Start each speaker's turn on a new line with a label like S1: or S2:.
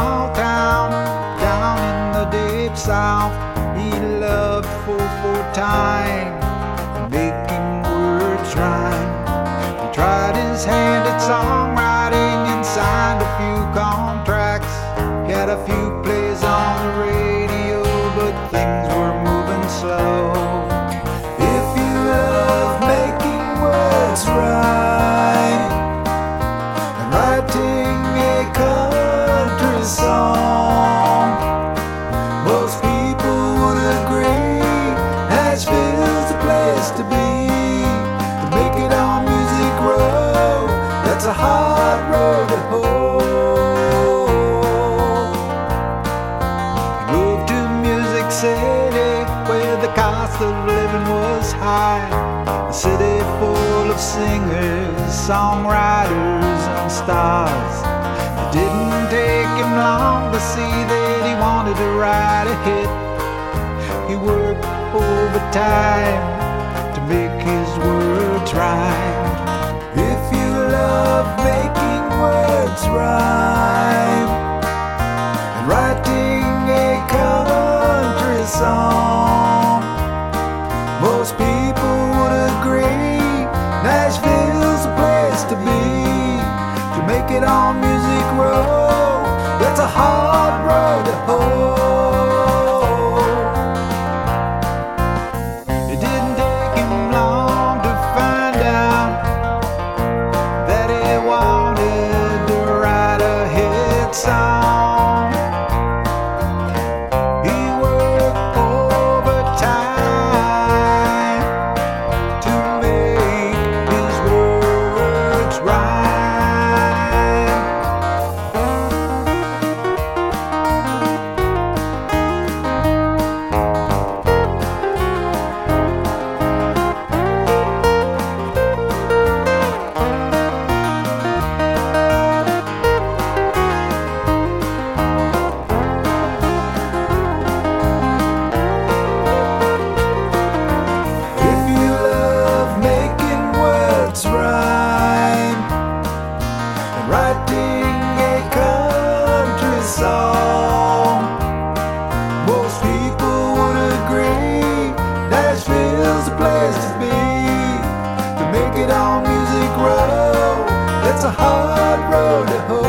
S1: small town down in the deep south. He loved four four time, making words rhyme. He tried his hand at song. Song, most people would agree Nashville's the place to be. To make it on Music Row, that's a hard road to hoe. Moved to Music City, where the cost of living was high. A city full of singers, songwriters, and stars. See that he wanted to write a hit. He worked overtime to make his words rhyme. If you love making words rhyme and writing a country song. Most people would agree Nashville's the place to be. To make it on Music Row, that's To make it on Music Row, that's a hard road to hoe.